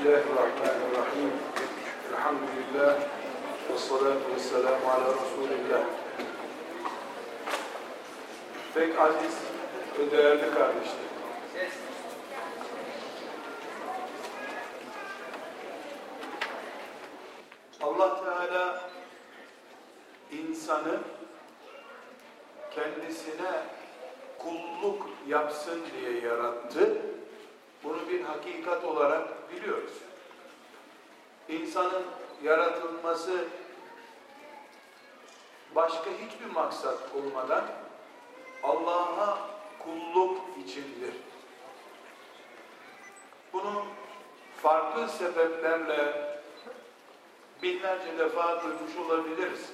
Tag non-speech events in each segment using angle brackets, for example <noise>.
Bismillahirrahmanirrahim. Elhamdülillah. Ve salatu ve selamu ala Resulillah. Pek aziz ve değerli kardeşlerim. Allah Teala insanı kendisine kulluk yapsın diye yarattı. Bunu bir hakikat olarak biliyoruz. İnsanın yaratılması başka hiçbir maksat olmadan Allah'a kulluk içindir. Bunu farklı sebeplerle binlerce defa duymuş olabiliriz.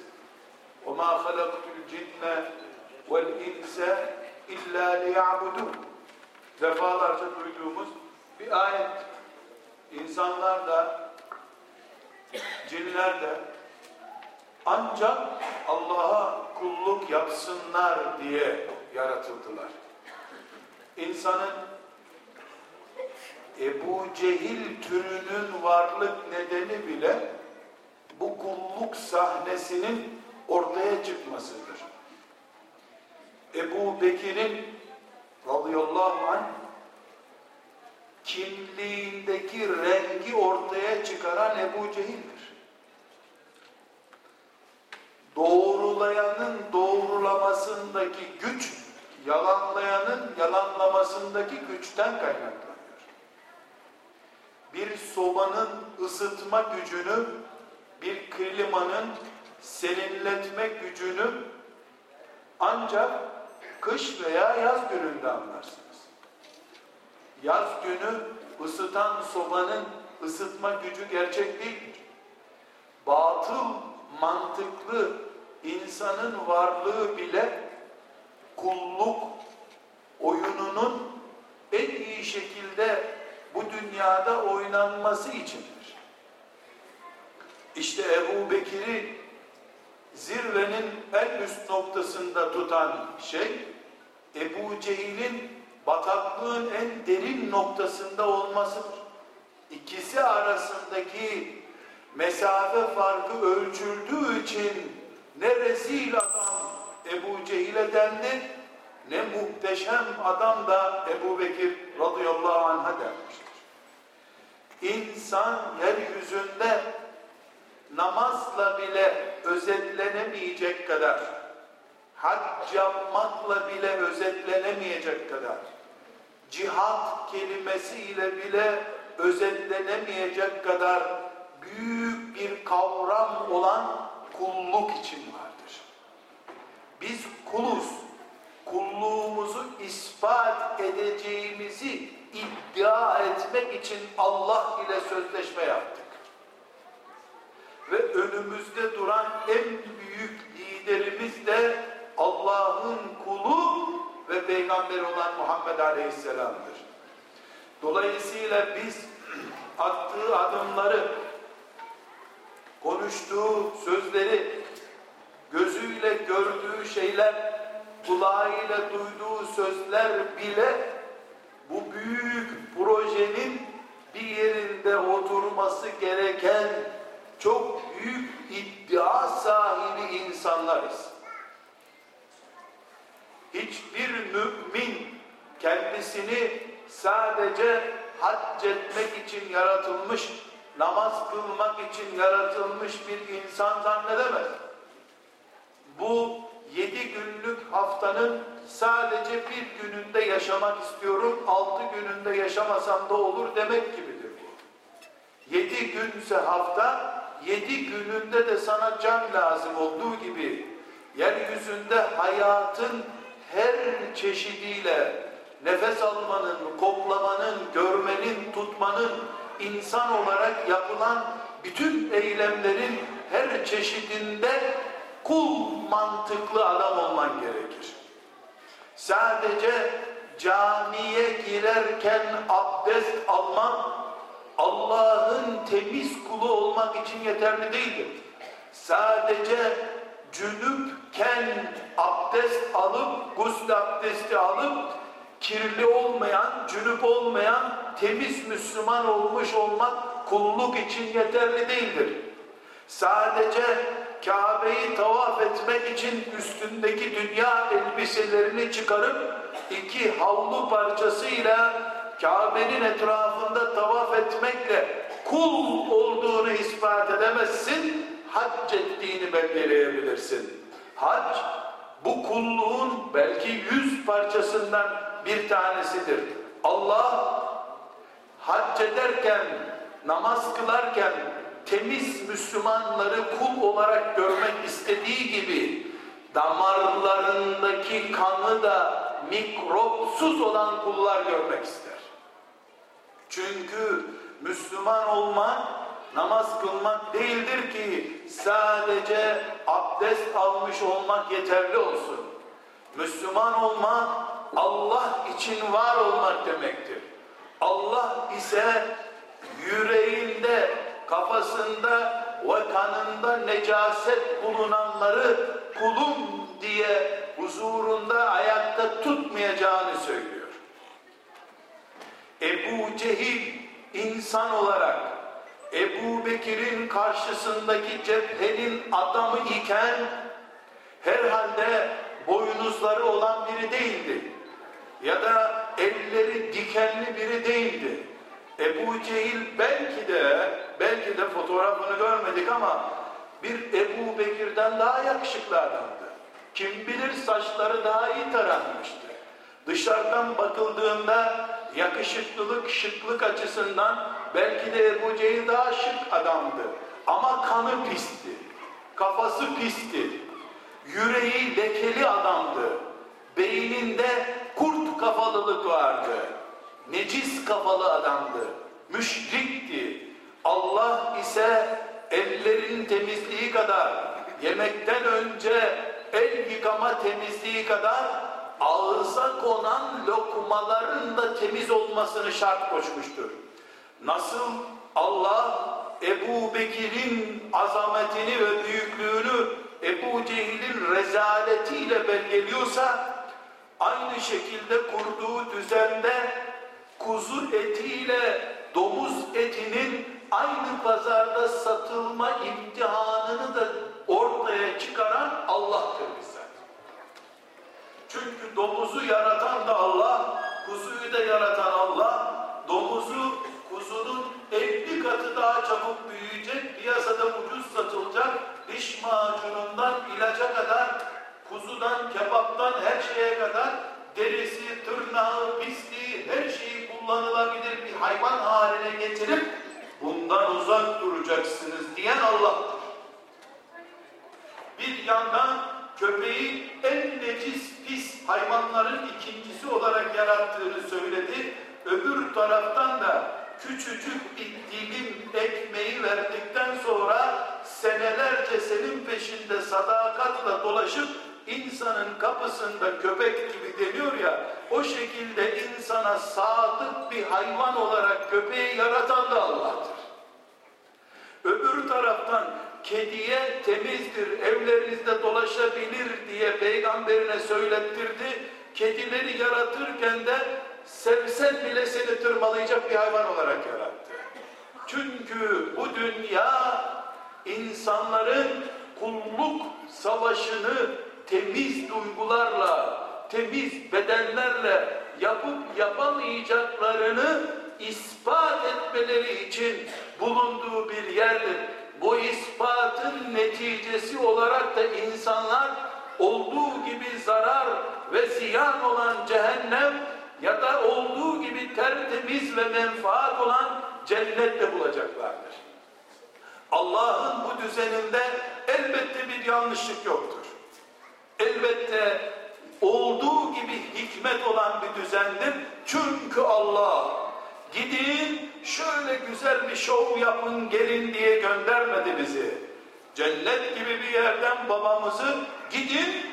وَمَا خَلَقْتُ الْجِنَّ وَالْاِنْسَ اِلَّا لِيَعْبُدُونَ Defalarca duyduğumuz bir ayet. İnsanlar da, cinler de ancak Allah'a kulluk yapsınlar diye yaratıldılar. İnsanın Ebu Cehil türünün varlık nedeni bile bu kulluk sahnesinin ortaya çıkmasıdır. Ebu Bekir'in radıyallahu anh kimliğindeki rengi ortaya çıkaran Ebu Cehil'dir. Doğrulayanın doğrulamasındaki güç, yalanlayanın yalanlamasındaki güçten kaynaklanıyor. Bir sobanın ısıtma gücünü, bir klimanın serinletme gücünü ancak kış veya yaz gününde anlarsınız. Yaz günü ısıtan sobanın ısıtma gücü gerçek değildir. Batıl, mantıklı insanın varlığı bile kulluk oyununun en iyi şekilde bu dünyada oynanması içindir. İşte Ebu Bekir'i zirvenin en üst noktasında tutan şey Ebu Cehil'in bataklığın en derin noktasında olmasıdır. İkisi arasındaki mesafe farkı ölçüldüğü için ne rezil adam Ebu Cehil'e dendi ne muhteşem adam da Ebu Bekir radıyallahu anh'a denmiştir. İnsan yeryüzünde namazla bile özetlenemeyecek kadar, hac yapmakla bile özetlenemeyecek kadar, cihat kelimesiyle bile özetlenemeyecek kadar büyük bir kavram olan kulluk için vardır. Biz kuluz, kulluğumuzu ispat edeceğimizi iddia etmek için Allah ile sözleşme yaptık ve önümüzde duran en büyük liderimiz de Allah'ın kulu ve peygamber olan Muhammed Aleyhisselam'dır. Dolayısıyla biz <clears throat> attığı adımları, konuştuğu sözleri, gözüyle gördüğü şeyler, kulağıyla duyduğu sözler bile bu büyük projenin bir yerinde oturması gereken çok büyük iddia sahibi insanlarız. Hiçbir mümin kendisini sadece hac etmek için yaratılmış, namaz kılmak için yaratılmış bir insan zannedemez. Bu yedi günlük haftanın sadece bir gününde yaşamak istiyorum, altı gününde yaşamasam da olur demek gibidir bu. Yedi günse hafta, yedi gününde de sana can lazım olduğu gibi yeryüzünde hayatın her çeşidiyle nefes almanın, koklamanın, görmenin, tutmanın insan olarak yapılan bütün eylemlerin her çeşidinde kul mantıklı adam olman gerekir. Sadece camiye girerken abdest alman Allah'ın temiz kulu olmak için yeterli değildir. Sadece cünüpken abdest alıp, gusül abdesti alıp kirli olmayan, cünüp olmayan, temiz Müslüman olmuş olmak kulluk için yeterli değildir. Sadece Kabe'yi tavaf etmek için üstündeki dünya elbiselerini çıkarıp iki havlu parçasıyla Kabe'nin etrafında tavaf etmekle kul olduğunu ispat edemezsin, hac ettiğini belgeleyebilirsin. Hac bu kulluğun belki yüz parçasından bir tanesidir. Allah hac ederken, namaz kılarken temiz Müslümanları kul olarak görmek istediği gibi damarlarındaki kanı da mikropsuz olan kullar görmek ister. Çünkü Müslüman olmak namaz kılmak değildir ki sadece abdest almış olmak yeterli olsun. Müslüman olmak Allah için var olmak demektir. Allah ise yüreğinde, kafasında ve kanında necaset bulunanları kulum diye huzurunda ayakta tutmayacağını söylüyor. Ebu Cehil insan olarak Ebu Bekir'in karşısındaki cephenin adamı iken herhalde boynuzları olan biri değildi. Ya da elleri dikenli biri değildi. Ebu Cehil belki de belki de fotoğrafını görmedik ama bir Ebu Bekir'den daha yakışıklı adamdı. Kim bilir saçları daha iyi taranmıştı. Dışarıdan bakıldığında yakışıklılık, şıklık açısından belki de Ebu Cehil daha şık adamdı. Ama kanı pisti, kafası pisti, yüreği lekeli adamdı. Beyninde kurt kafalılık vardı. Necis kafalı adamdı. Müşrikti. Allah ise ellerin temizliği kadar, yemekten önce el yıkama temizliği kadar ağıza konan lokmaların da temiz olmasını şart koşmuştur. Nasıl Allah Ebu Bekir'in azametini ve büyüklüğünü Ebu Cehil'in rezaletiyle belgeliyorsa aynı şekilde kurduğu düzende kuzu etiyle domuz etinin aynı pazarda satılma imtihanını da ortaya çıkaran Allah'tır bize. Çünkü domuzu yaratan da Allah, kuzuyu da yaratan Allah, domuzu kuzunun 50 katı daha çabuk büyüyecek, piyasada ucuz satılacak, diş macunundan ilaca kadar, kuzudan, kebaptan her şeye kadar derisi, tırnağı, pisliği, her şeyi kullanılabilir bir hayvan haline getirip bundan uzak duracaksınız diyen Allah'tır. Bir yandan köpeği en necis, pis hayvanların ikincisi olarak yarattığını söyledi. Öbür taraftan da küçücük bir dilim ekmeği verdikten sonra senelerce senin peşinde sadakatla dolaşıp insanın kapısında köpek gibi deniyor ya o şekilde insana sadık bir hayvan olarak köpeği yaratan da Allah'tır. Öbür taraftan kediye temizdir, evlerinizde dolaşabilir diye peygamberine söylettirdi. Kedileri yaratırken de sevsen bile seni tırmalayacak bir hayvan olarak yarattı. Çünkü bu dünya insanların kulluk savaşını temiz duygularla, temiz bedenlerle yapıp yapamayacaklarını ispat etmeleri için bulunduğu bir yerdir. Bu ispatın neticesi olarak da insanlar olduğu gibi zarar ve ziyan olan cehennem ya da olduğu gibi tertemiz ve menfaat olan cennette bulacaklardır. Allah'ın bu düzeninde elbette bir yanlışlık yoktur. Elbette olduğu gibi hikmet olan bir düzendir. Çünkü Allah gidin şöyle güzel bir şov yapın gelin diye göndermedi bizi. Cennet gibi bir yerden babamızı gidin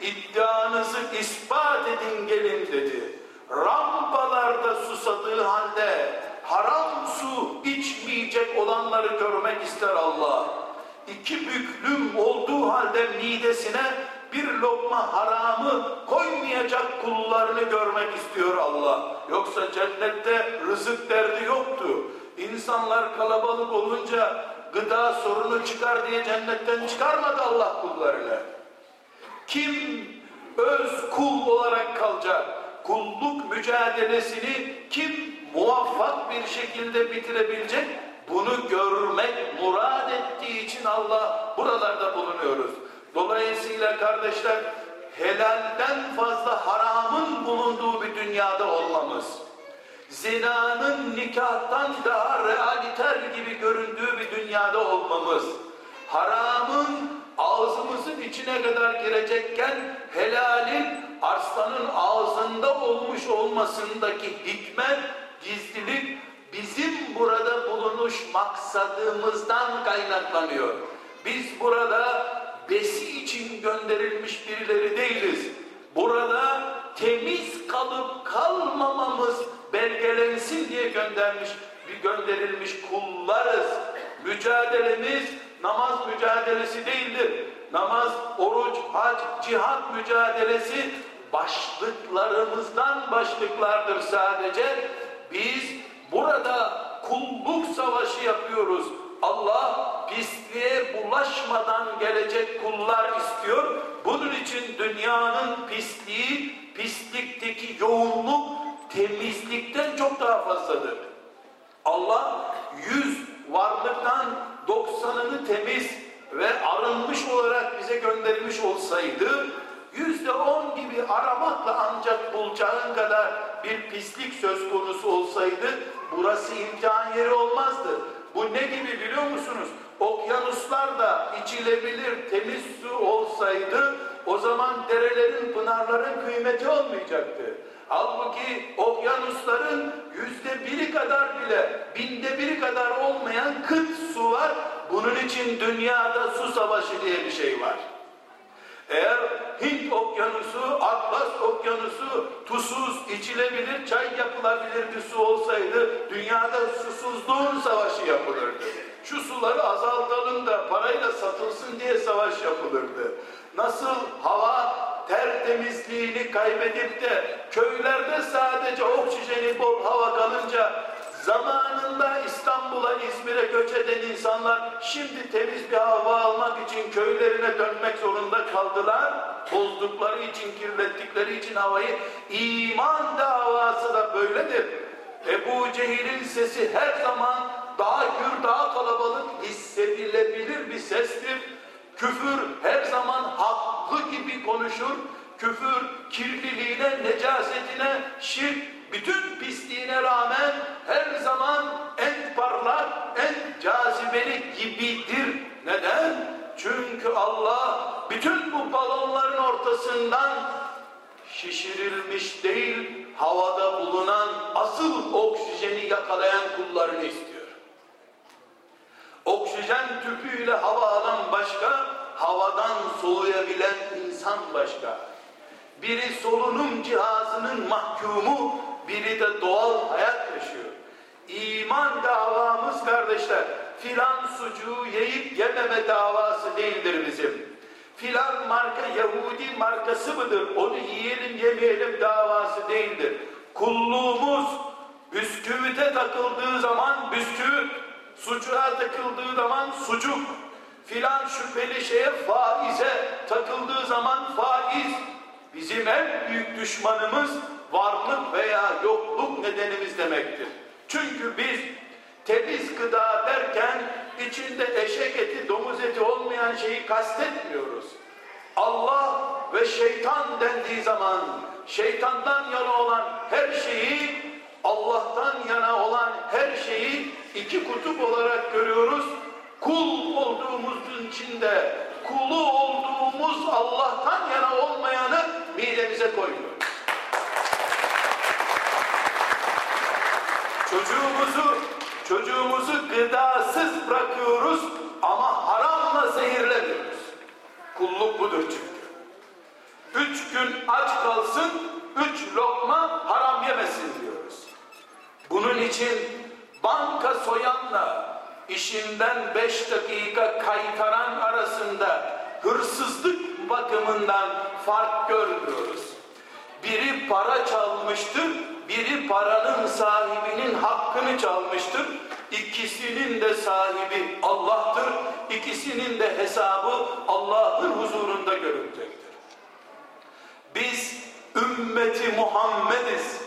iddianızı ispat edin gelin dedi. Rampalarda susadığı halde haram su içmeyecek olanları görmek ister Allah. İki büklüm olduğu halde midesine bir lokma haramı koymayacak kullarını görmek istiyor Allah. Yoksa cennette rızık derdi yoktu. İnsanlar kalabalık olunca gıda sorunu çıkar diye cennetten çıkarmadı Allah kullarını. Kim öz kul olarak kalacak? Kulluk mücadelesini kim muvaffak bir şekilde bitirebilecek? Bunu görmek murad ettiği için Allah buralarda bulunuyoruz. Dolayısıyla kardeşler helalden fazla haramın bulunduğu bir dünyada olmamız, zinanın nikahtan daha realiter gibi göründüğü bir dünyada olmamız, haramın ağzımızın içine kadar girecekken helalin arslanın ağzında olmuş olmasındaki hikmet, gizlilik bizim burada bulunuş maksadımızdan kaynaklanıyor. Biz burada besi için gönderilmiş birileri değiliz. Burada temiz kalıp kalmamamız belgelensin diye göndermiş, gönderilmiş kullarız. Mücadelemiz namaz mücadelesi değildir. Namaz, oruç, hac, cihat mücadelesi başlıklarımızdan başlıklardır sadece. Biz burada kulluk savaşı yapıyoruz. Allah pisliğe bulaşmadan gelecek kullar istiyor. Bunun için dünyanın pisliği, pislikteki yoğunluk temizlikten çok daha fazladır. Allah yüz varlıktan doksanını temiz ve arınmış olarak bize göndermiş olsaydı yüzde on gibi aramakla ancak bulacağın kadar bir pislik söz konusu olsaydı burası imtihan yeri olmazdı. Bu ne gibi biliyor musunuz? Okyanuslar da içilebilir temiz su olsaydı o zaman derelerin, pınarların kıymeti olmayacaktı. Halbuki okyanusların yüzde biri kadar bile, binde biri kadar olmayan kıt su var. Bunun için dünyada su savaşı diye bir şey var. Eğer Hint okyanusu, Atlas okyanusu tuzsuz içilebilir, çay yapılabilir bir su olsaydı dünyada susuzluğun savaşı yapılırdı. Şu suları azaltalım da parayla satılsın diye savaş yapılırdı. Nasıl hava tertemizliğini kaybedip de köylerde sadece oksijeni bol hava kalınca zamanında İstanbul'a, İzmir'e göç eden insanlar şimdi temiz bir hava almak için köylerine dönmek zorunda kaldılar. Bozdukları için, kirlettikleri için havayı. iman davası da böyledir. Ebu Cehil'in sesi her zaman daha gür, daha kalabalık Küfür her zaman haklı gibi konuşur. Küfür kirliliğine, necasetine, şirk, bütün pisliğine rağmen her zaman en parlak, en cazibeli gibidir. Neden? Çünkü Allah bütün bu balonların ortasından şişirilmiş değil, havada bulunan asıl oksijeni yakalayan kullarını istiyor. Oksijen tüpüyle hava alan başka, havadan soluyabilen insan başka. Biri solunum cihazının mahkumu, biri de doğal hayat yaşıyor. İman davamız kardeşler, filan sucuğu yiyip yememe davası değildir bizim. Filan marka Yahudi markası mıdır? Onu yiyelim yemeyelim davası değildir. Kulluğumuz bisküvite takıldığı zaman bisküvit, sucuğa takıldığı zaman sucuk, filan şüpheli şeye faize takıldığı zaman faiz, bizim en büyük düşmanımız varlık veya yokluk nedenimiz demektir. Çünkü biz temiz gıda derken içinde eşek eti, domuz eti olmayan şeyi kastetmiyoruz. Allah ve şeytan dendiği zaman şeytandan yana olan her şeyi Allah'tan yana olan her şeyi iki kutup olarak görüyoruz. Kul olduğumuzun içinde kulu olduğumuz Allah'tan yana olmayanı midemize koyuyor. Çocuğumuzu çocuğumuzu gıdasız bırakıyoruz ama haramla zehirlemiyoruz. Kulluk budur çünkü. Üç gün aç kalsın, üç lokma haram yemesin diyoruz. Bunun için banka soyanla işinden beş dakika kaytaran arasında hırsızlık bakımından fark görmüyoruz. Biri para çalmıştır, biri paranın sahibinin hakkını çalmıştır. İkisinin de sahibi Allah'tır. İkisinin de hesabı Allah'ın huzurunda görülecektir. Biz ümmeti Muhammediz.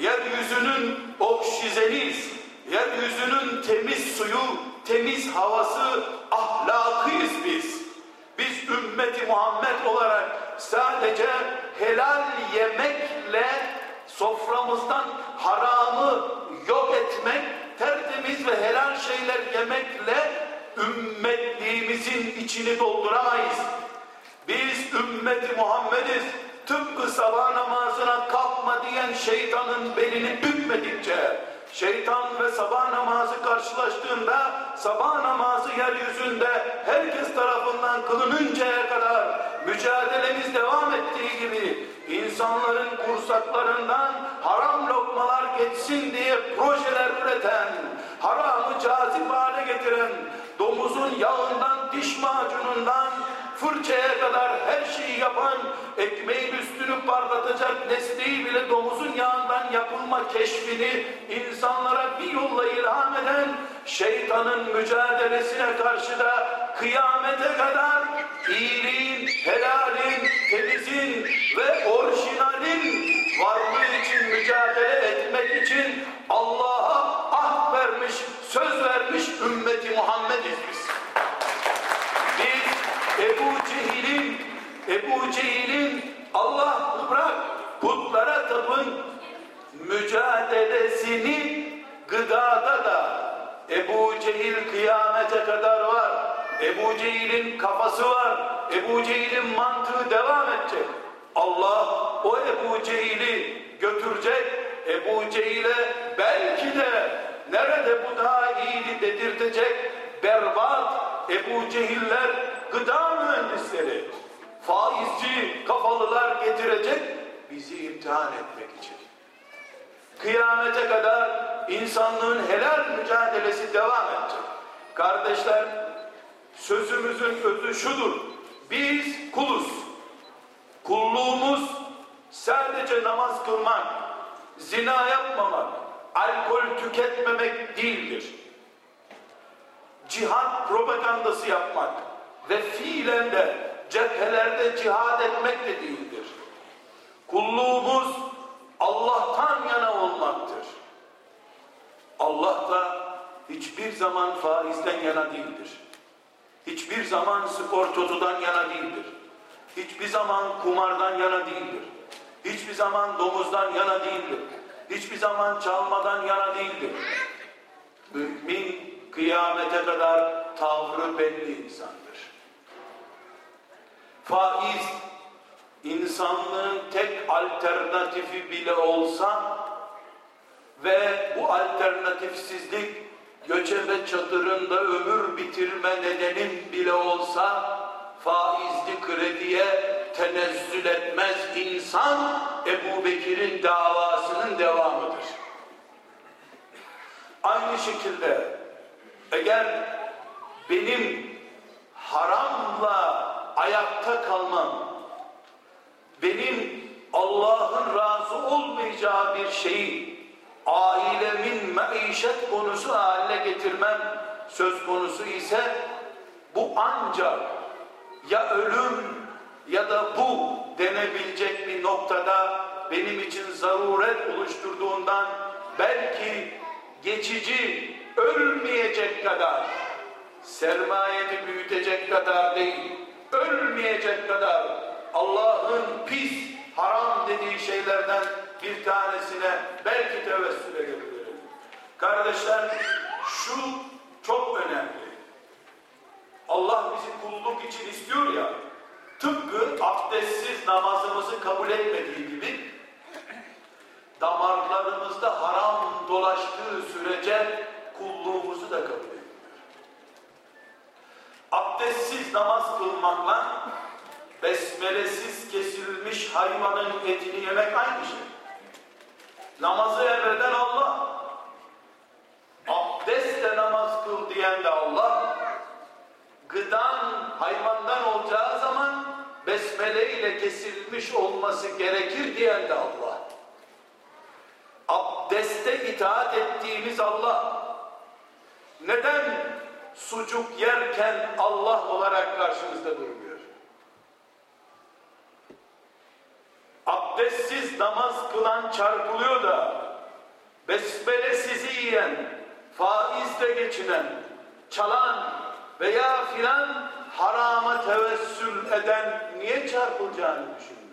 Yeryüzünün oksijeniyiz. Yeryüzünün temiz suyu, temiz havası, ahlakıyız biz. Biz ümmeti Muhammed olarak sadece helal yemekle soframızdan haramı yok etmek, tertemiz ve helal şeyler yemekle ümmetliğimizin içini dolduramayız. Biz ümmeti Muhammediz. Tıpkı sabah namazına kalkma diyen şeytanın belini bükmedikçe, şeytan ve sabah namazı karşılaştığında sabah namazı yeryüzünde herkes tarafından kılınıncaya kadar mücadelemiz devam ettiği gibi insanların kursaklarından haram lokmalar geçsin diye projeler üreten, haramı cazip hale getiren, domuzun yağından, diş macunundan, fırçaya kadar her şeyi yapan, ekmeğin üstünü parlatacak nesneyi bile domuzun yağından yapılma keşfini insanlara bir yolla ilham eden şeytanın mücadelesine karşı da kıyamete kadar iyiliğin, helalin, temizin ve orijinalin varlığı için mücadele etmek için Allah'a ah vermiş, söz vermiş ümmeti Muhammediz biz. Ebu Cehil'in Ebu Cehil'in Allah bırak putlara tapın mücadelesini gıdada da Ebu Cehil kıyamete kadar var. Ebu Cehil'in kafası var. Ebu Cehil'in mantığı devam edecek. Allah o Ebu Cehil'i götürecek. Ebu Cehil'e belki de nerede bu daha iyiydi dedirtecek berbat Ebu Cehiller gıda mühendisleri faizci kafalılar getirecek bizi imtihan etmek için. Kıyamete kadar insanlığın helal mücadelesi devam edecek. Kardeşler sözümüzün özü şudur. Biz kuluz. Kulluğumuz sadece namaz kılmak, zina yapmamak, alkol tüketmemek değildir. Cihat propagandası yapmak ve fiilen de cephelerde cihad etmek de değildir. Kulluğumuz Allah'tan yana olmaktır. Allah da hiçbir zaman faizden yana değildir. Hiçbir zaman spor totudan yana değildir. Hiçbir zaman kumardan yana değildir. Hiçbir zaman domuzdan yana değildir. Hiçbir zaman çalmadan yana değildir. Mümin kıyamete kadar tavrı belli insandır. Faiz insanlığın tek alternatifi bile olsa ve bu alternatifsizlik göçebe çadırında ömür bitirme nedenin bile olsa faizli krediye tenezzül etmez insan Ebu Bekir'in davasının devamıdır. Aynı şekilde eğer benim haramla ayakta kalmam, benim Allah'ın razı olmayacağı bir şeyi ailemin maişet konusu haline getirmem söz konusu ise bu ancak ya ölüm ya da bu denebilecek bir noktada benim için zaruret oluşturduğundan belki geçici ölmeyecek kadar sermayeni büyütecek kadar değil ölmeyecek kadar Allah'ın pis haram dediği şeylerden bir tanesine belki tevessül edebilirim. Kardeşler şu çok önemli. Allah bizi kulluk için istiyor ya tıpkı abdestsiz namazımızı kabul etmediği gibi damarlarımızda haram dolaştığı sürece kulluğumuzu da kabul ediyor. Abdestsiz namaz kılmakla besmelesiz kesilmiş hayvanın etini yemek aynı şey. Namazı emreden Allah. Abdestle namaz kıl diyen de Allah. gıdan hayvandan olacağı zaman besmele ile kesilmiş olması gerekir diyen de Allah. Abdeste itaat ettiğimiz Allah. Neden sucuk yerken Allah olarak karşımızda durmuyor? Abdestsiz namaz kılan çarpılıyor da besmele sizi yiyen, faizle geçinen, çalan veya filan harama tevessül eden niye çarpılacağını düşünmüyor.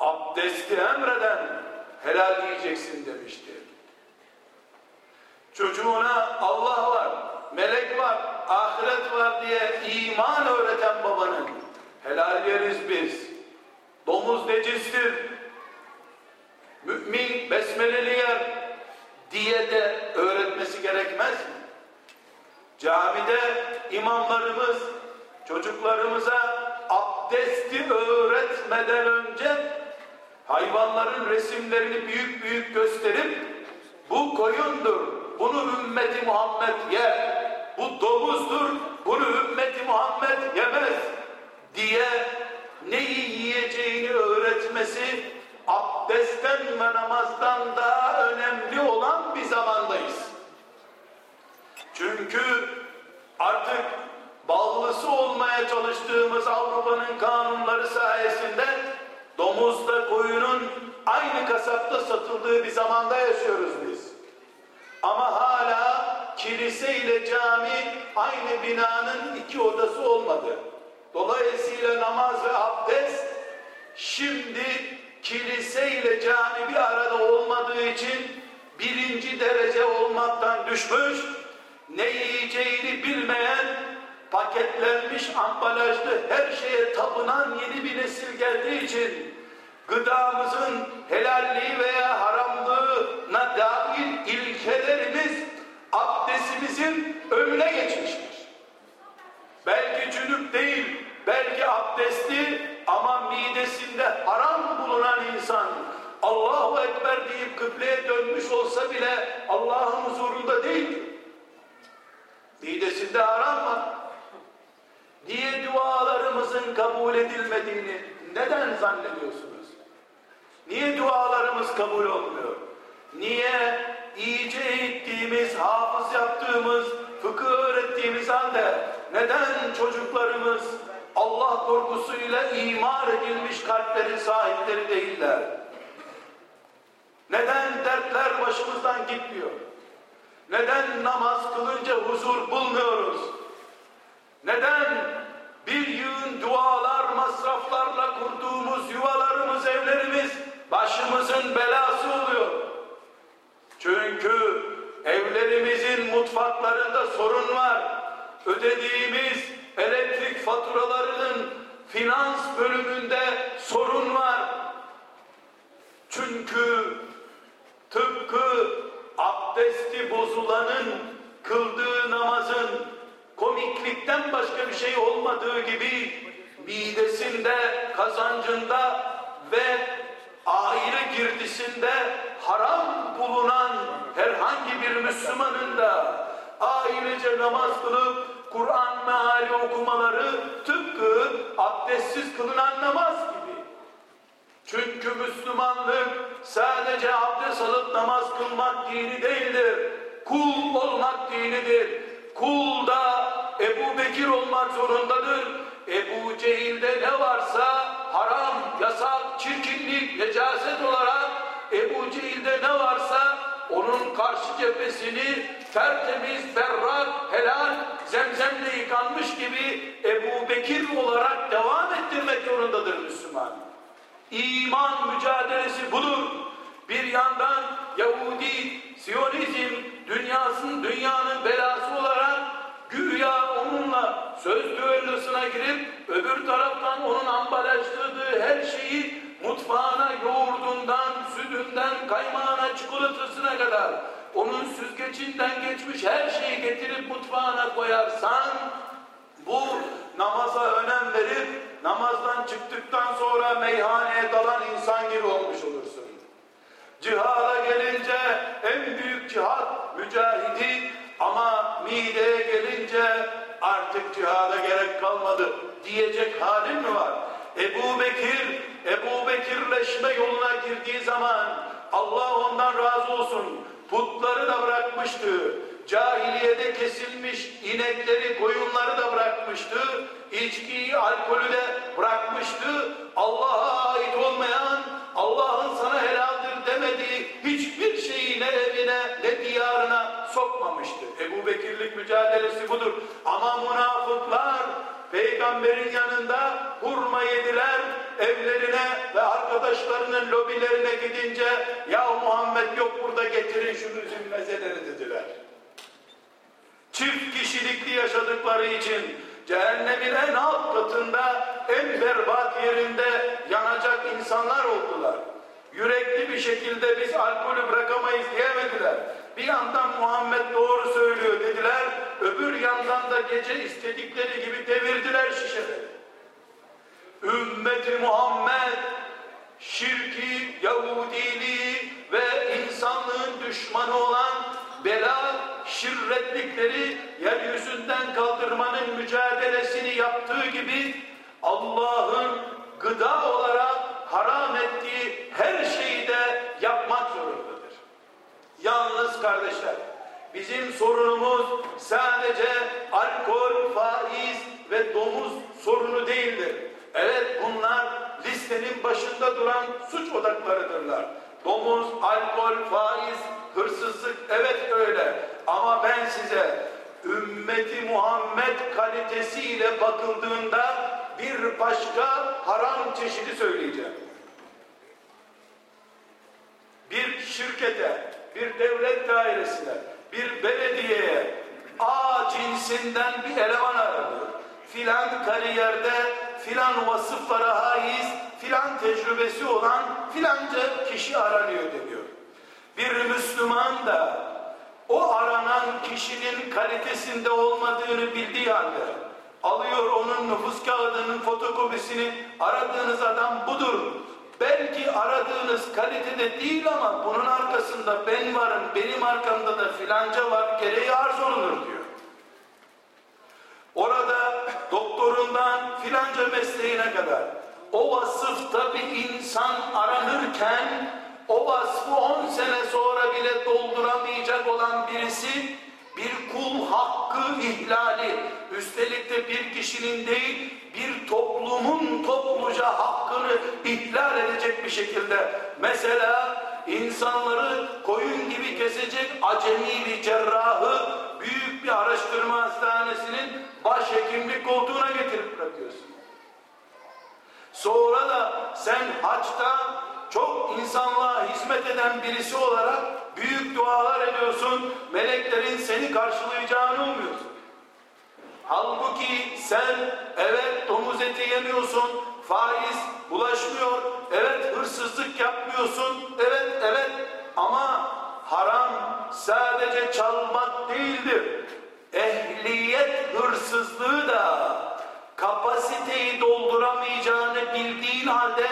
Abdesti emreden helal yiyeceksin demişti. Çocuğuna Allah var, melek var, ahiret var diye iman öğreten babanın helal yeriz biz. Domuz necistir. Mümin besmeleli yer diye de öğretmesi gerekmez mi? Camide imamlarımız çocuklarımıza abdesti öğretmeden önce hayvanların resimlerini büyük büyük gösterip bu koyundur, bunu ümmeti Muhammed yer, bu domuzdur, bunu ümmeti Muhammed yemez diye neyi yiyeceğini öğretmesi abdestten ve namazdan daha önemli olan bir zamandayız. Çünkü artık bağlısı olmaya çalıştığımız Avrupa'nın kanunları sayesinde domuzla koyunun aynı kasapta satıldığı bir zamanda yaşıyoruz biz. Ama hala kilise ile cami aynı binanın iki odası olmadı. Dolayısıyla namaz ve abdest şimdi kilise ile cami bir arada olmadığı için birinci derece olmaktan düşmüş, ne yiyeceğini bilmeyen, paketlenmiş ambalajlı her şeye tapınan yeni bir nesil geldiği için gıdamızın helalliği veya haramlığına dair ilkelerimiz abdestimizin önüne geçmiştir. Belki cünüp değil, belki abdestli ama midesinde haram bulunan insan Allahu Ekber deyip kıbleye dönmüş olsa bile Allah'ın huzurunda değil. Midesinde haram var. Niye dualarımızın kabul edilmediğini neden zannediyorsunuz? Niye dualarımız kabul olmuyor? Niye iyice eğittiğimiz, hafız yaptığımız, fıkıh öğrettiğimiz halde neden çocuklarımız Allah korkusuyla imar edilmiş kalplerin sahipleri değiller? Neden dertler başımızdan gitmiyor? Neden namaz kılınca huzur bulmuyoruz? Neden bir yığın dualar, masraflarla kurduğumuz yuvalarımız, evlerimiz başımızın belası oluyor? Çünkü evlerimizin mutfaklarında sorun var. Ödediğimiz elektrik faturalarının finans bölümünde sorun var. Çünkü tıpkı abdesti bozulanın kıldığı namazın komiklikten başka bir şey olmadığı gibi midesinde, kazancında ve aile girdisinde haram bulunan herhangi bir Müslümanın da ailece namaz kılıp Kur'an meali okumaları tıpkı abdestsiz kılınan namaz gibi. Çünkü Müslümanlık sadece abdest alıp namaz kılmak dini değildir. Kul olmak dinidir. Kul da Ebu Bekir olmak zorundadır. Ebu Cehil'de ne varsa haram, yasak, çirkinlik, necaset olarak Ebu Cehil'de ne varsa onun karşı cephesini tertemiz, berrak, helal, zemzemle yıkanmış gibi Ebu Bekir olarak devam ettirmek zorundadır Müslüman. İman mücadelesi budur. Bir yandan Yahudi, Siyonizm dünyasının dünyanın belası olarak güya onunla söz düellosuna girip öbür taraftan onun ambalajladığı her şeyi mutfağına yoğurdundan, sütünden, kaymağına, çikolatasına kadar onun süzgecinden geçmiş her şeyi getirip mutfağına koyarsan bu namaza önem verip namazdan çıktıktan sonra meyhaneye dalan insan gibi olmuş olursun. Cihada gelince en büyük cihat mücahidi ama mideye edince artık cihada gerek kalmadı diyecek halin mi var? Ebu Bekir, Ebu Bekirleşme yoluna girdiği zaman Allah ondan razı olsun putları da bırakmıştı. Cahiliyede kesilmiş inekleri, koyunları da bırakmıştı. İçkiyi, alkolü de bırakmıştı. Allah'a ait olmayan, Allah'ın sana helaldir demediği hiçbir şeyi ne evine ne diyarına sokmamıştı. Ebu Bekirlik mücadelesi budur. Ama münafıklar peygamberin yanında hurma yediler evlerine ve arkadaşlarının lobilerine gidince ya Muhammed yok burada getirin şu üzüm mezeleri dediler. Çift kişilikli yaşadıkları için cehennemin en alt katında en berbat yerinde yanacak insanlar oldular. Yürekli bir şekilde biz alkolü bırakamayız diyemediler. Bir yandan Muhammed doğru söylüyor dediler. Öbür yandan da gece istedikleri gibi devirdiler şişeleri. Ümmeti Muhammed şirki, Yahudiliği ve insanlığın düşmanı olan bela şirretlikleri yeryüzünden kaldırmanın mücadelesini yaptığı gibi Allah'ın gıda olarak haram ettiği her şeyi de yapmak zorundadır. Yalnız kardeşler, bizim sorunumuz sadece alkol, faiz ve domuz sorunu değildir. Evet bunlar listenin başında duran suç odaklarıdırlar. Domuz, alkol, faiz, hırsızlık evet öyle. Ama ben size ümmeti Muhammed kalitesiyle bakıldığında bir başka haram çeşidi söyleyeceğim. Bir şirkete, bir devlet dairesine, bir belediyeye A cinsinden bir eleman aranıyor. Filan kariyerde, filan vasıflara haiz, filan tecrübesi olan filanca kişi aranıyor deniyor. Bir Müslüman da o aranan kişinin kalitesinde olmadığını bildiği halde alıyor onun nüfus kağıdının fotokopisini aradığınız adam budur. Belki aradığınız kalitede değil ama bunun arkasında ben varım, benim arkamda da filanca var, gereği arz olunur diyor. Orada doktorundan filanca mesleğine kadar o vasıfta bir insan aranırken o vasfı 10 sene sonra bile dolduramayacak olan birisi bir kul hakkı ihlali üstelik de bir kişinin değil bir toplumun topluca hakkını ihlal edecek bir şekilde mesela insanları koyun gibi kesecek acemi bir cerrahı büyük bir araştırma hastanesinin başhekimlik koltuğuna getirip bırakıyorsun. Sonra da sen haçta çok insanlığa hizmet eden birisi olarak büyük dualar ediyorsun. Meleklerin seni karşılayacağını umuyorsun. Halbuki sen evet domuz eti yemiyorsun, faiz bulaşmıyor, evet hırsızlık yapmıyorsun, evet evet ama haram sadece çalmak değildir. Ehliyet hırsızlığı da kapasiteyi dolduramayacağını bildiğin halde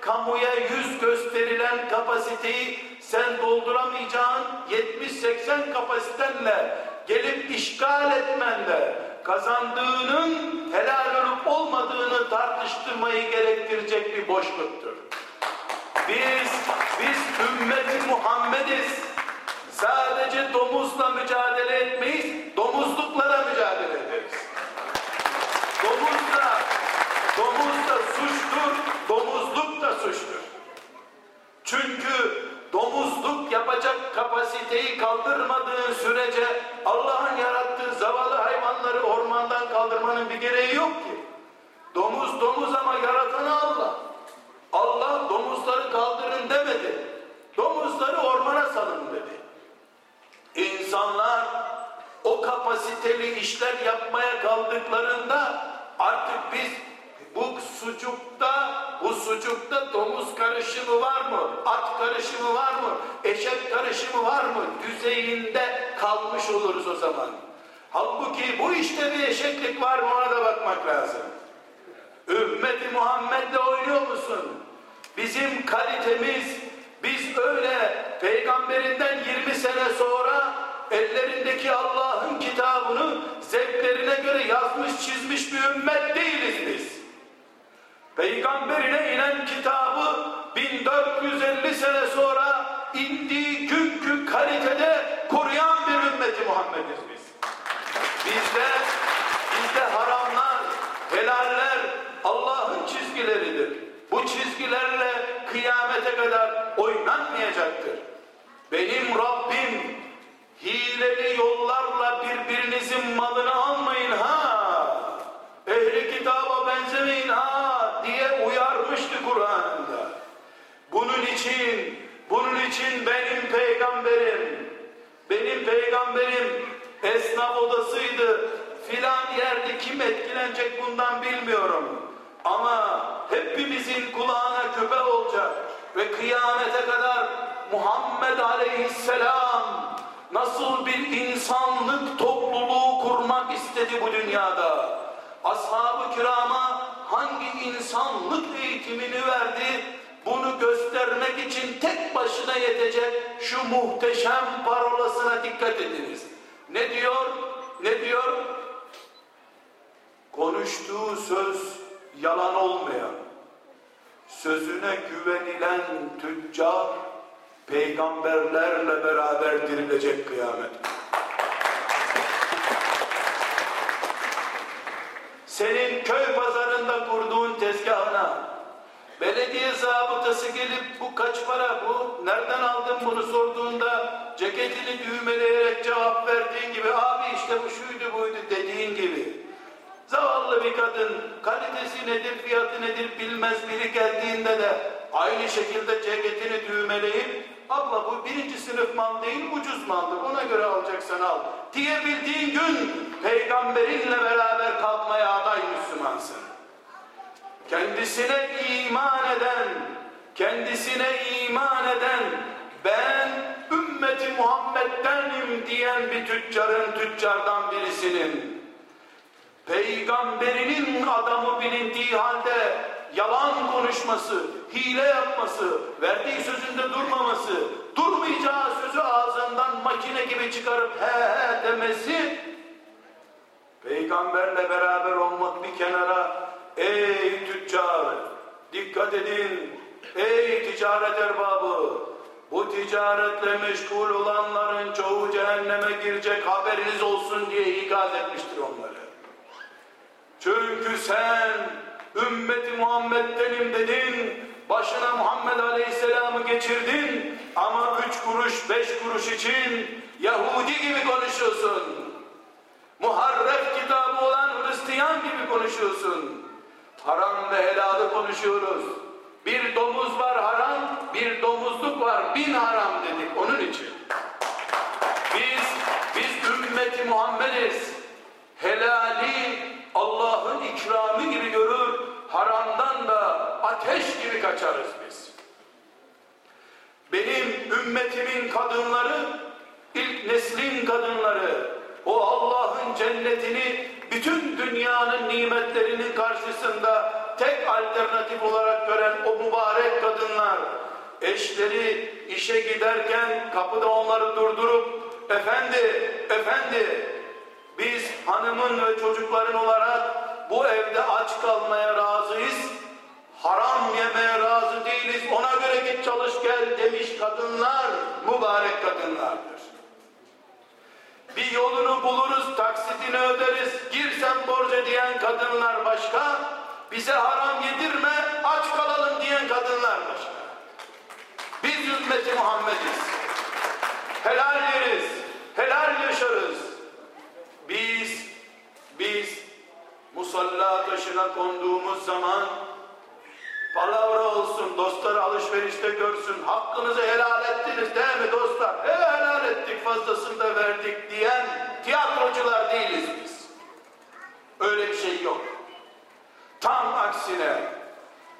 kamuya yüz gösterilen kapasiteyi sen dolduramayacağın 70-80 kapasitenle gelip işgal etmenle kazandığının helal olup olmadığını tartıştırmayı gerektirecek bir boşluktur. Biz, biz ümmeti Muhammediz. Peygamberim esnaf odasıydı. Filan yerde kim etkilenecek bundan bilmiyorum. Ama hepimizin kulağına küpe olacak ve kıyamete kadar Muhammed Aleyhisselam nasıl bir insanlık topluluğu kurmak istedi bu dünyada? Ashab-ı kirama hangi insanlık eğitimini verdi? Bunu göstermek için tek başına yetecek şu muhteşem parolasına dikkat ediniz. Ne diyor? Ne diyor? Konuştuğu söz yalan olmayan, sözüne güvenilen tüccar peygamberlerle beraber dirilecek kıyamet. Senin köy pazarında kurduğun tezgahına belediye zabıtası gelip bu kaç para bu nereden aldın bunu sorduğunda ceketini düğmeleyerek cevap verdiğin gibi abi işte bu şuydu buydu dediğin gibi zavallı bir kadın kalitesi nedir fiyatı nedir bilmez biri geldiğinde de aynı şekilde ceketini düğmeleyip abla bu birinci sınıf mal değil ucuz maldır ona göre alacaksan al diyebildiğin gün peygamberinle beraber kalkmaya aday Müslümansın. Kendisine iman eden, kendisine iman eden ben ümmeti Muhammed'denim diyen bir tüccarın tüccardan birisinin peygamberinin adamı bilindiği halde yalan konuşması, hile yapması, verdiği sözünde durmaması, durmayacağı sözü ağzından makine gibi çıkarıp he he demesi peygamberle beraber olmak bir kenara ey tüccar dikkat edin ey ticaret erbabı bu ticaretle meşgul olanların çoğu cehenneme girecek haberiniz olsun diye ikaz etmiştir onları. Çünkü sen ümmeti Muhammed'denim dedin, başına Muhammed Aleyhisselam'ı geçirdin ama üç kuruş, beş kuruş için Yahudi gibi konuşuyorsun. Muharref kitabı olan Hristiyan gibi konuşuyorsun. Haram ve helalı konuşuyoruz. Bir domuz var haram, bir domuzluk var bin haram dedik onun için. Biz, biz ümmeti Muhammediz. Helali Allah'ın ikramı gibi görür, haramdan da ateş gibi kaçarız biz. Benim ümmetimin kadınları, ilk neslin kadınları, o Allah'ın cennetini bütün dünyanın nimetlerinin karşısında tek alternatif olarak gören o mübarek kadınlar, eşleri işe giderken kapıda onları durdurup, efendi, efendi, biz hanımın ve çocukların olarak bu evde aç kalmaya razıyız. Haram yemeye razı değiliz. Ona göre git çalış gel demiş kadınlar mübarek kadınlardır. Bir yolunu buluruz, taksitini öderiz, girsen borca diyen kadınlar başka, bize haram yedirme, aç kalalım diyen kadınlar başka. Biz ümmeti Muhammediz. Helal yeriz, helal yaşarız. Biz, biz musalla taşına konduğumuz zaman palavra olsun, dostlar alışverişte görsün, hakkınızı helal ettiniz değil mi dostlar? He helal ettik, fazlasını da verdik diyen tiyatrocular değiliz biz. Öyle bir şey yok. Tam aksine,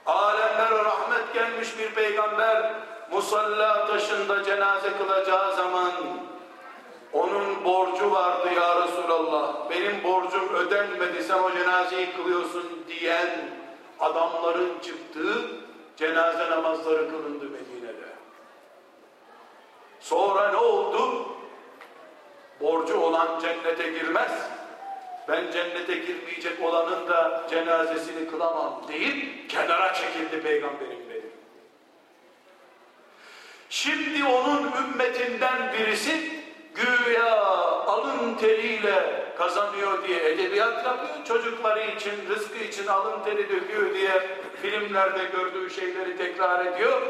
alemlere rahmet gelmiş bir peygamber, musalla taşında cenaze kılacağı zaman onun borcu vardı ya Resulallah. Benim borcum ödenmedi sen o cenazeyi kılıyorsun diyen adamların çıktığı cenaze namazları kılındı Medine'de. Sonra ne oldu? Borcu olan cennete girmez. Ben cennete girmeyecek olanın da cenazesini kılamam deyip kenara çekildi peygamberim benim. Şimdi onun ümmetinden birisi güya alın teriyle kazanıyor diye edebiyat yapıyor. Çocukları için, rızkı için alın teri döküyor diye filmlerde gördüğü şeyleri tekrar ediyor.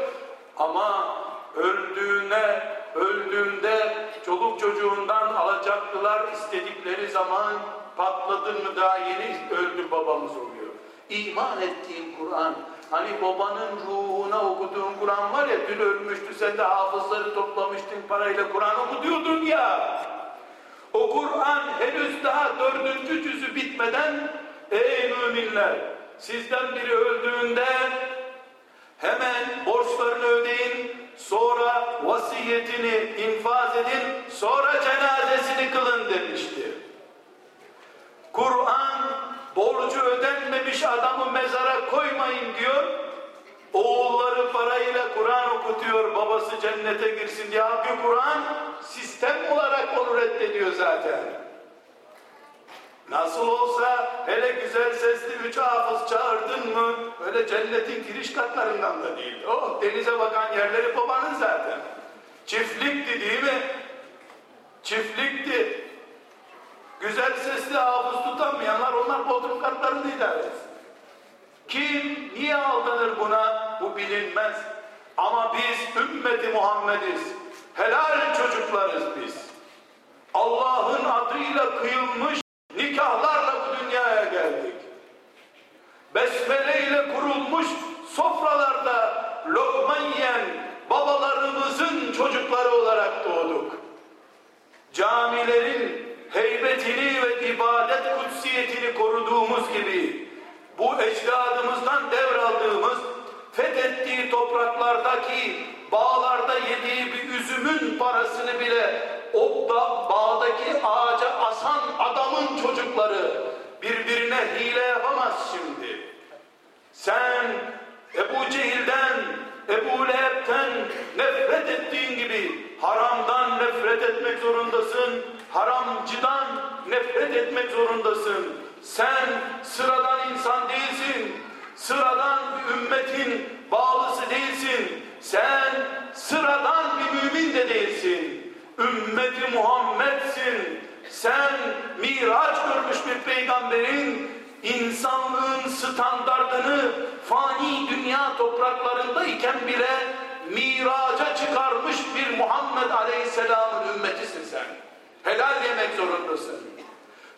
Ama öldüğüne, öldüğünde çoluk çocuğundan alacaklılar istedikleri zaman patladın mı daha yeni öldü babamız oluyor. İman ettiğin Kur'an, hani babanın ruhuna okuduğun Kur'an var ya, dün ölmüştü sen de hafızları toplamıştın parayla Kur'an okutuyordun ya. O Kur'an henüz daha dördüncü cüzü bitmeden, ey müminler, sizden biri öldüğünde hemen borçlarını ödeyin, sonra vasiyetini infaz edin, sonra cenazesini kılın demişti. Kur'an borcu ödenmemiş adamı mezara koymayın diyor. Oğulları parayla Kur'an okutuyor babası cennete girsin diye. Halbuki Kur'an sistem olarak onu reddediyor zaten. Nasıl olsa hele güzel sesli üç hafız çağırdın mı öyle cennetin giriş katlarından da değil. Oh denize bakan yerleri babanın zaten. Çiftlikti değil mi? Çiftlikti. Güzel sesli hafız tutamayanlar onlar bodrum katlarını idare etsin. Kim niye aldanır buna bu bilinmez. Ama biz ümmeti Muhammediz. Helal çocuklarız biz. Allah'ın adıyla kıyılmış nikahlarla bu dünyaya geldik. Besmele ile kurulmuş sofralarda lokma yiyen babalarımızın çocukları olarak doğduk. Camilerin heybetini ve ibadet kutsiyetini koruduğumuz gibi bu ecdadımızdan devraldığımız fethettiği topraklardaki bağlarda yediği bir üzümün parasını bile o da bağdaki ağaca asan adamın çocukları birbirine hile yapamaz şimdi. Sen Ebu Cehil'den, Ebu Leheb'ten nefret ettiğin gibi haramdan nefret etmek zorundasın, haramcıdan nefret etmek zorundasın. Sen sıradan insan değilsin, sıradan bir ümmetin bağlısı değilsin. Sen sıradan bir mümin de değilsin. Ümmeti Muhammed'sin. Sen miraç görmüş bir peygamberin insanlığın standardını fani dünya topraklarındayken bile miraca çıkarmış bir Muhammed Aleyhisselam'ın ümmetisin sen. Helal yemek zorundasın.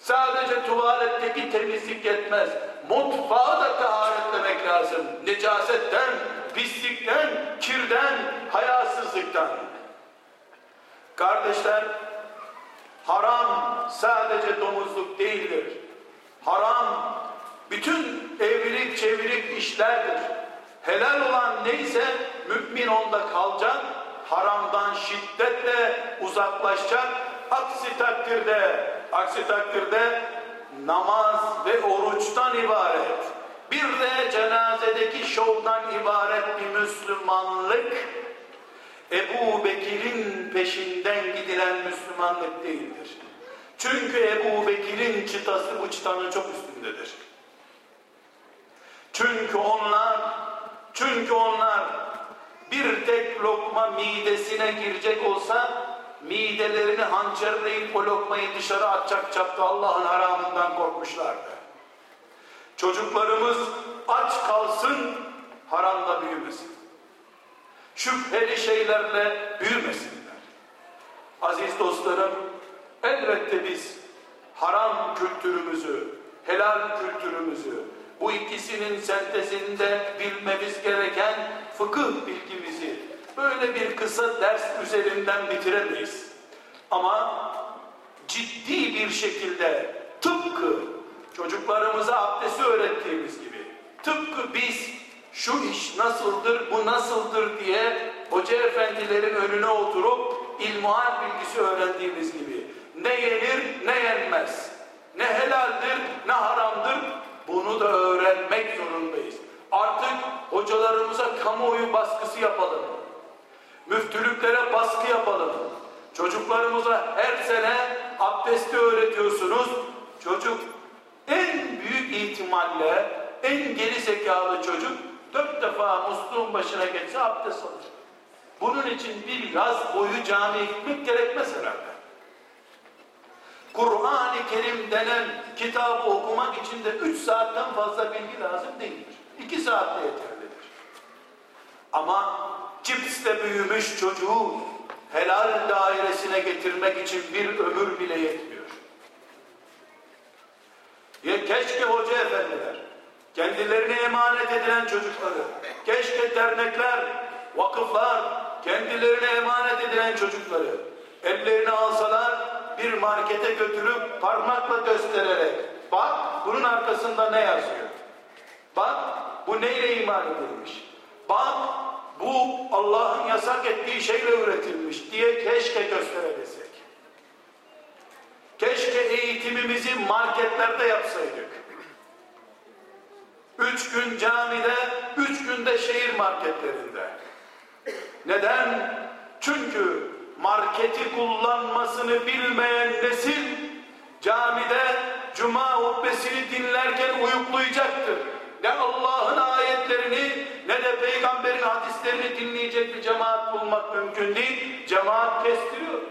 Sadece tuvaletteki temizlik yetmez. Mutfağı da taharetlemek lazım. Necasetten, pislikten, kirden, hayasızlıktan. Kardeşler, haram sadece domuzluk değildir. Haram bütün evlilik çevirik işlerdir. Helal olan neyse mümin onda kalacak, haramdan şiddetle uzaklaşacak. Aksi takdirde, aksi takdirde namaz ve oruçtan ibaret. Bir de cenazedeki şovdan ibaret bir Müslümanlık Ebu Bekir'in peşinden gidilen Müslümanlık değildir. Çünkü Ebu Bekir'in çıtası bu çıtanın çok üstündedir. Çünkü onlar, çünkü onlar bir tek lokma midesine girecek olsa midelerini hançerleyip o dışarı atacak çapta Allah'ın haramından korkmuşlardı. Çocuklarımız aç kalsın, haramda büyümesin. Şüpheli şeylerle büyümesinler. Aziz dostlarım, elbette biz haram kültürümüzü, helal kültürümüzü, bu ikisinin sentezinde bilmemiz gereken fıkıh bilgimizi böyle bir kısa ders üzerinden bitiremeyiz. Ama ciddi bir şekilde tıpkı çocuklarımıza abdesti öğrettiğimiz gibi tıpkı biz şu iş nasıldır, bu nasıldır diye hoca efendilerin önüne oturup ilmuhal bilgisi öğrendiğimiz gibi ne yenir ne yenmez, ne helaldir ne haramdır bunu da öğrenmek zorundayız. Artık hocalarımıza kamuoyu baskısı yapalım. Müftülüklere baskı yapalım. Çocuklarımıza her sene abdesti öğretiyorsunuz. Çocuk en büyük ihtimalle en geri zekalı çocuk dört defa musluğun başına geçse abdest alır. Bunun için bir yaz boyu camiye gitmek gerekmez herhalde. Kur'an-ı Kerim denen kitabı okumak için de üç saatten fazla bilgi lazım değildir. İki saatte yeterlidir. Ama cipsle büyümüş çocuğu helal dairesine getirmek için bir ömür bile yetmiyor. Ya keşke hoca efendiler, kendilerine emanet edilen çocukları, keşke dernekler, vakıflar, kendilerine emanet edilen çocukları ellerine alsalar bir markete götürüp parmakla göstererek bak bunun arkasında ne yazıyor? Bak bu neyle iman edilmiş? Bak bu Allah'ın yasak ettiği şeyle üretilmiş diye keşke gösterebilsek. Keşke eğitimimizi marketlerde yapsaydık. Üç gün camide, üç günde şehir marketlerinde. Neden? Çünkü marketi kullanmasını bilmeyen nesil camide cuma hutbesini dinlerken uyuklayacaktır. Ne Allah'ın ayetlerini ne de peygamberin hadislerini dinleyecek bir cemaat bulmak mümkün değil. Cemaat kestiriyor.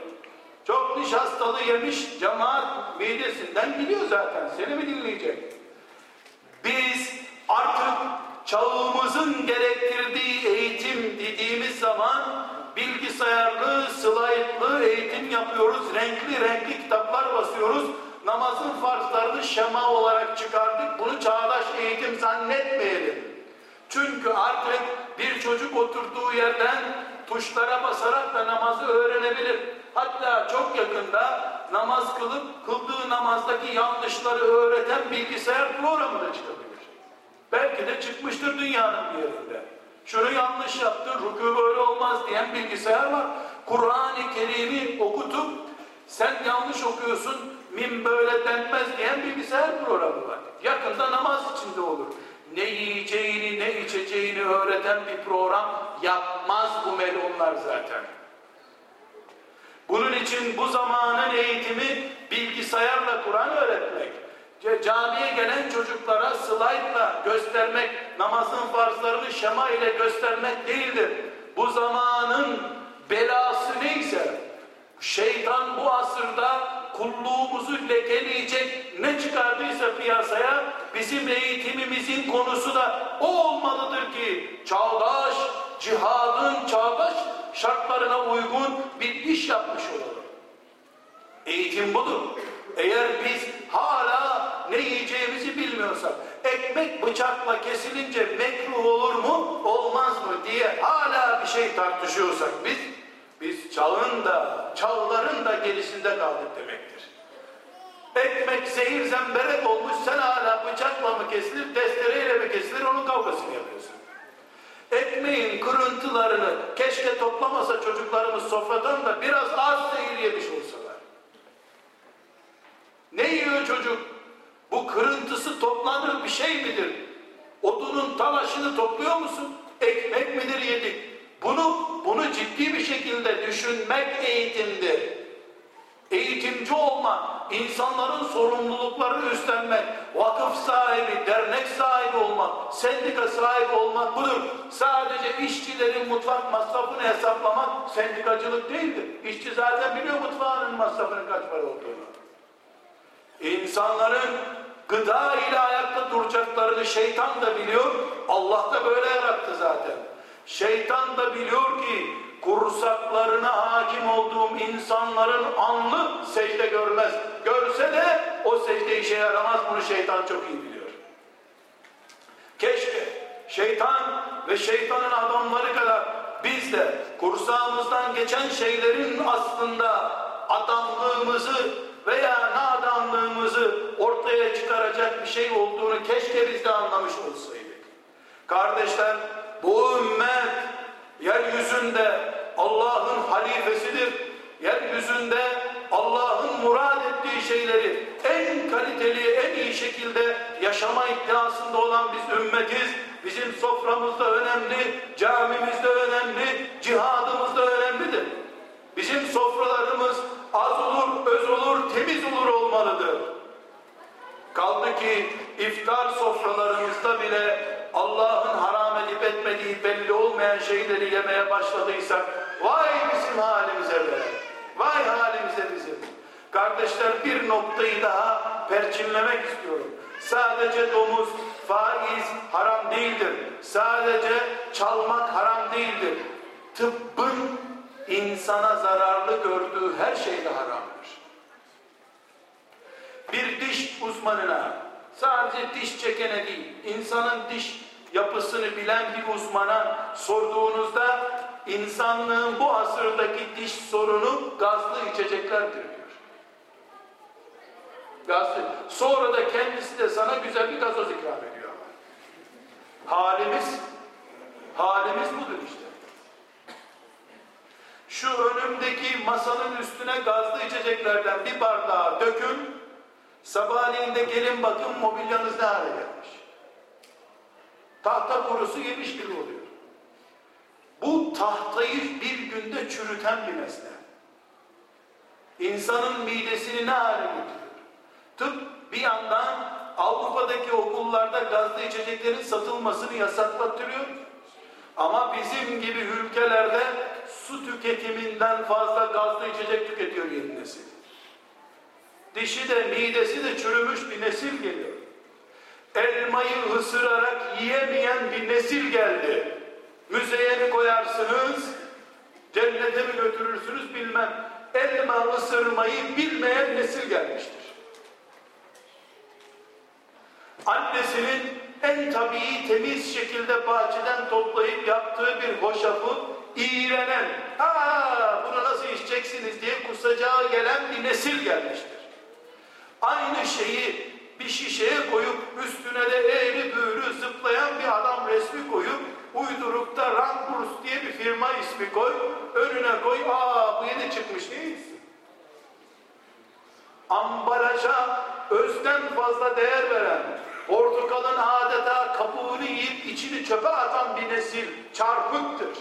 Çok nişastalı yemiş cemaat midesinden gidiyor zaten. Seni mi dinleyecek? Biz artık çağımızın gerektirdiği eğitim dediğimiz zaman bilgisayarlı, slaytlı eğitim yapıyoruz. Renkli renkli kitaplar basıyoruz. Namazın şema olarak çıkardık. Bunu çağdaş eğitim zannetmeyelim. Çünkü artık bir çocuk oturduğu yerden tuşlara basarak da namazı öğrenebilir. Hatta çok yakında namaz kılıp kıldığı namazdaki yanlışları öğreten bilgisayar programı da çıkabilir. Belki de çıkmıştır dünyanın bir yerinde. Şunu yanlış yaptın, rükû böyle olmaz diyen bilgisayar var. Kur'an-ı Kerim'i okutup sen yanlış okuyorsun, min böyle denmez diyen bilgisayar programı var. Yakında namaz içinde olur. Ne yiyeceğini, ne içeceğini öğreten bir program yapmaz bu melonlar zaten. Bunun için bu zamanın eğitimi bilgisayarla Kur'an öğretmek. Camiye gelen çocuklara slaytla göstermek, namazın farzlarını şema ile göstermek değildir. Bu zamanın belası neyse, şeytan bu asırda kulluğumuzu lekeleyecek ne çıkardıysa piyasaya, bizim eğitimimizin konusu da o olmalıdır ki, çağdaş, cihadın çağdaş şartlarına uygun bir iş yapmış olalım. Eğitim budur. Eğer biz hala ne yiyeceğimizi bilmiyorsak, ekmek bıçakla kesilince mekruh olur mu, olmaz mı diye hala bir şey tartışıyorsak biz, biz çağın da, çağların da gerisinde kaldık demektir. Ekmek zehir zemberek olmuş, sen hala bıçakla mı kesilir, testereyle mi kesilir, onun kavgasını yapıyorsun. Ekmeğin kırıntılarını keşke toplamasa çocuklarımız sofradan da biraz az zehir yemiş olsalar. Ne yiyor çocuk? Bu kırıntısı toplanır bir şey midir? Odunun talaşını topluyor musun? Ekmek midir yedik? Bunu, bunu ciddi bir şekilde düşünmek eğitimdir. Eğitimci olmak, insanların sorumluluklarını üstlenmek, vakıf sahibi, dernek sahibi olmak, sendika sahibi olmak budur. Sadece işçilerin mutfak masrafını hesaplamak sendikacılık değildir. İşçi zaten biliyor mutfağının masrafının kaç para olduğunu. İnsanların gıda ile ayakta duracaklarını şeytan da biliyor. Allah da böyle yarattı zaten. Şeytan da biliyor ki kursaklarına hakim olduğum insanların anlı secde görmez. Görse de o secde işe yaramaz. Bunu şeytan çok iyi biliyor. Keşke şeytan ve şeytanın adamları kadar biz de kursağımızdan geçen şeylerin aslında adamlığımızı veya nadanlığımızı ortaya çıkaracak bir şey olduğunu keşke biz de anlamış olsaydık. Kardeşler bu ümmet yeryüzünde Allah'ın halifesidir. Yeryüzünde Allah'ın murad ettiği şeyleri en kaliteli, en iyi şekilde yaşama iddiasında olan biz ümmetiz. Bizim soframızda önemli, camimizde önemli, cihadımızda önemlidir. Bizim sofralarımız az olur, öz olur, temiz olur olmalıdır. Kaldı ki etmediği belli olmayan şeyleri yemeye başladıysak vay bizim halimize be. Vay halimize bizim. Kardeşler bir noktayı daha perçinlemek istiyorum. Sadece domuz, faiz haram değildir. Sadece çalmak haram değildir. Tıbbın insana zararlı gördüğü her şey de haramdır. Bir diş uzmanına, sadece diş çekene değil, insanın diş yapısını bilen bir uzmana sorduğunuzda insanlığın bu asırdaki diş sorunu gazlı içeceklerdir diyor. Gazlı. Sonra da kendisi de sana güzel bir gazoz ikram ediyor. Halimiz, halimiz budur işte. Şu önümdeki masanın üstüne gazlı içeceklerden bir bardağı dökün, sabahleyin de gelin bakın mobilyanız ne hale gelmiş. Tahta kurusu yemiş gibi oluyor. Bu tahtayı bir günde çürüten bir mesele. İnsanın midesini ne hale getiriyor? Tıp bir yandan Avrupa'daki okullarda gazlı içeceklerin satılmasını yasaklattırıyor. Ama bizim gibi ülkelerde su tüketiminden fazla gazlı içecek tüketiyor yeni nesil. Dişi de midesi de çürümüş bir nesil geliyor. Elmayı ısırarak yiyemeyen bir nesil geldi. Müzeye mi koyarsınız, cennete mi götürürsünüz bilmem. Elma ısırmayı bilmeyen nesil gelmiştir. Annesinin en tabii temiz şekilde bahçeden toplayıp yaptığı bir hoşafı iğrenen, aa bunu nasıl içeceksiniz diye kusacağı gelen bir nesil gelmiştir. Aynı şeyi bir şişeye koyup üstüne de eğri büğrü zıplayan bir adam resmi koyup uydurup da Ramburs diye bir firma ismi koy, önüne koy, aa bu yeni çıkmış değil Ambalaja özden fazla değer veren, portakalın adeta kabuğunu yiyip içini çöpe atan bir nesil çarpıktır.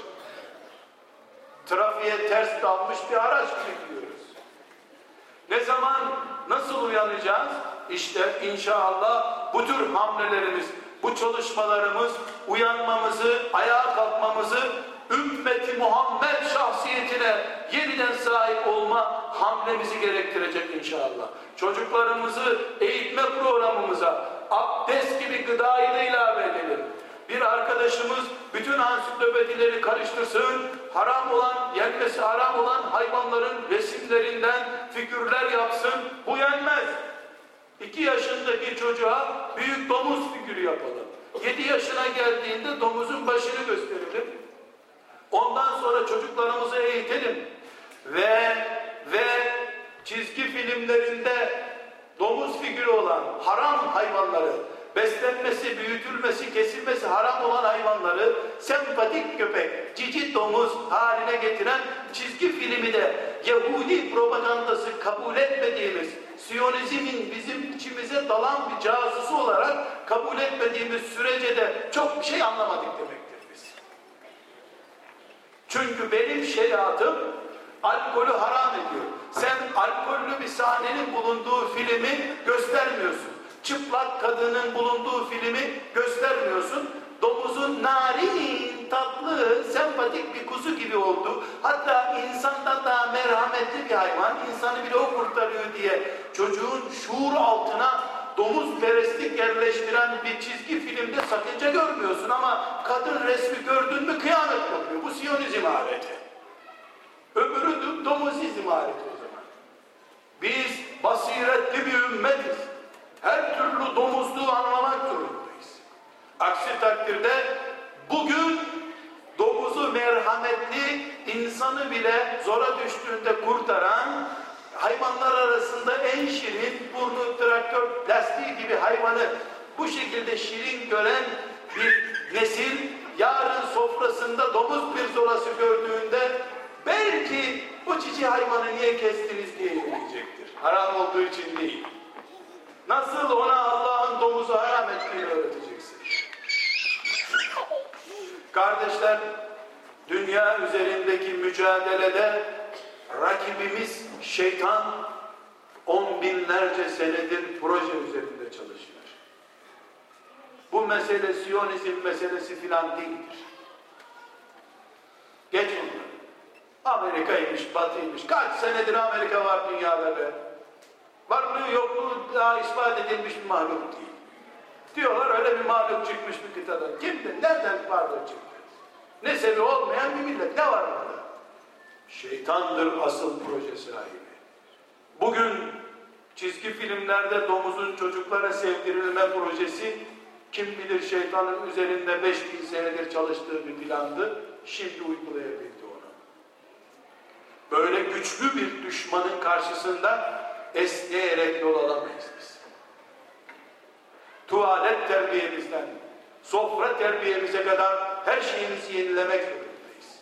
Trafiğe ters dalmış bir araç gibi. Ne zaman, nasıl uyanacağız? İşte inşallah bu tür hamlelerimiz, bu çalışmalarımız, uyanmamızı, ayağa kalkmamızı, ümmeti Muhammed şahsiyetine yeniden sahip olma hamlemizi gerektirecek inşallah. Çocuklarımızı eğitme programımıza abdest gibi gıdayı da ilave edelim. Bir arkadaşımız bütün ansiklopedileri karıştırsın, haram olan, yenmesi haram olan hayvanların resimlerinden figürler yapsın, bu yenmez. İki yaşındaki çocuğa büyük domuz figürü yapalım. Yedi yaşına geldiğinde domuzun başını gösterelim. Ondan sonra çocuklarımızı eğitelim. Ve ve çizgi filmlerinde domuz figürü olan haram hayvanları beslenmesi, büyütülmesi, kesilmesi haram olan hayvanları sempatik köpek, cici domuz haline getiren çizgi filmi de Yahudi propagandası kabul etmediğimiz, Siyonizmin bizim içimize dalan bir casusu olarak kabul etmediğimiz sürece de çok bir şey anlamadık demektir biz. Çünkü benim şeriatım alkolü haram ediyor. Sen alkollü bir sahnenin bulunduğu filmi göstermiyorsun çıplak kadının bulunduğu filmi göstermiyorsun. Domuzun narin, tatlı, sempatik bir kuzu gibi oldu. Hatta insandan daha merhametli bir hayvan, insanı bile o kurtarıyor diye çocuğun şuur altına domuz perestlik yerleştiren bir çizgi filmde sakınca görmüyorsun ama kadın resmi gördün mü kıyamet kopuyor. Bu siyonizm aleti. Öbürü domuzizm aleti o zaman. Biz basiretli bir ümmetiz her türlü domuzluğu anlamak zorundayız. Aksi takdirde bugün domuzu merhametli insanı bile zora düştüğünde kurtaran hayvanlar arasında en şirin burnu traktör lastiği gibi hayvanı bu şekilde şirin gören bir nesil yarın sofrasında domuz pirzolası gördüğünde belki bu cici hayvanı niye kestiniz diye yürüyecektir. Haram olduğu için değil. Nasıl ona Allah'ın domuzu haram ettiğini öğreteceksin? Kardeşler, dünya üzerindeki mücadelede rakibimiz şeytan on binlerce senedir proje üzerinde çalışıyor. Bu mesele Siyonizm meselesi filan değildir. Geç bunları. Amerika'ymış, Batı'ymış. Kaç senedir Amerika var dünyada be. Varlığı yokluğu daha ispat edilmiş bir mahluk değil. Diyorlar öyle bir mahluk çıkmış bir kıtada. Kimdi? Nereden varlığı çıktı? Ne sebebi olmayan bir millet. Ne var burada? Şeytandır asıl proje sahibi. Bugün çizgi filmlerde domuzun çocuklara sevdirilme projesi kim bilir şeytanın üzerinde 5000 senedir çalıştığı bir plandı. Şimdi uygulayabildi onu. Böyle güçlü bir düşmanın karşısında esneyerek yol alamayız biz. Tuvalet terbiyemizden, sofra terbiyemize kadar her şeyimizi yenilemek zorundayız.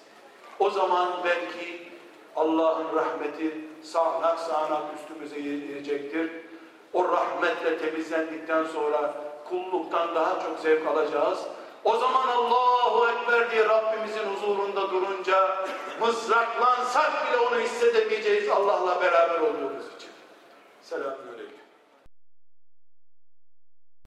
O zaman belki Allah'ın rahmeti sağanak sağanak üstümüze gelecektir. O rahmetle temizlendikten sonra kulluktan daha çok zevk alacağız. O zaman Allahu Ekber diye Rabbimizin huzurunda durunca mızraklansak bile onu hissedemeyeceğiz Allah'la beraber olduğumuz için. Selamünaleyküm.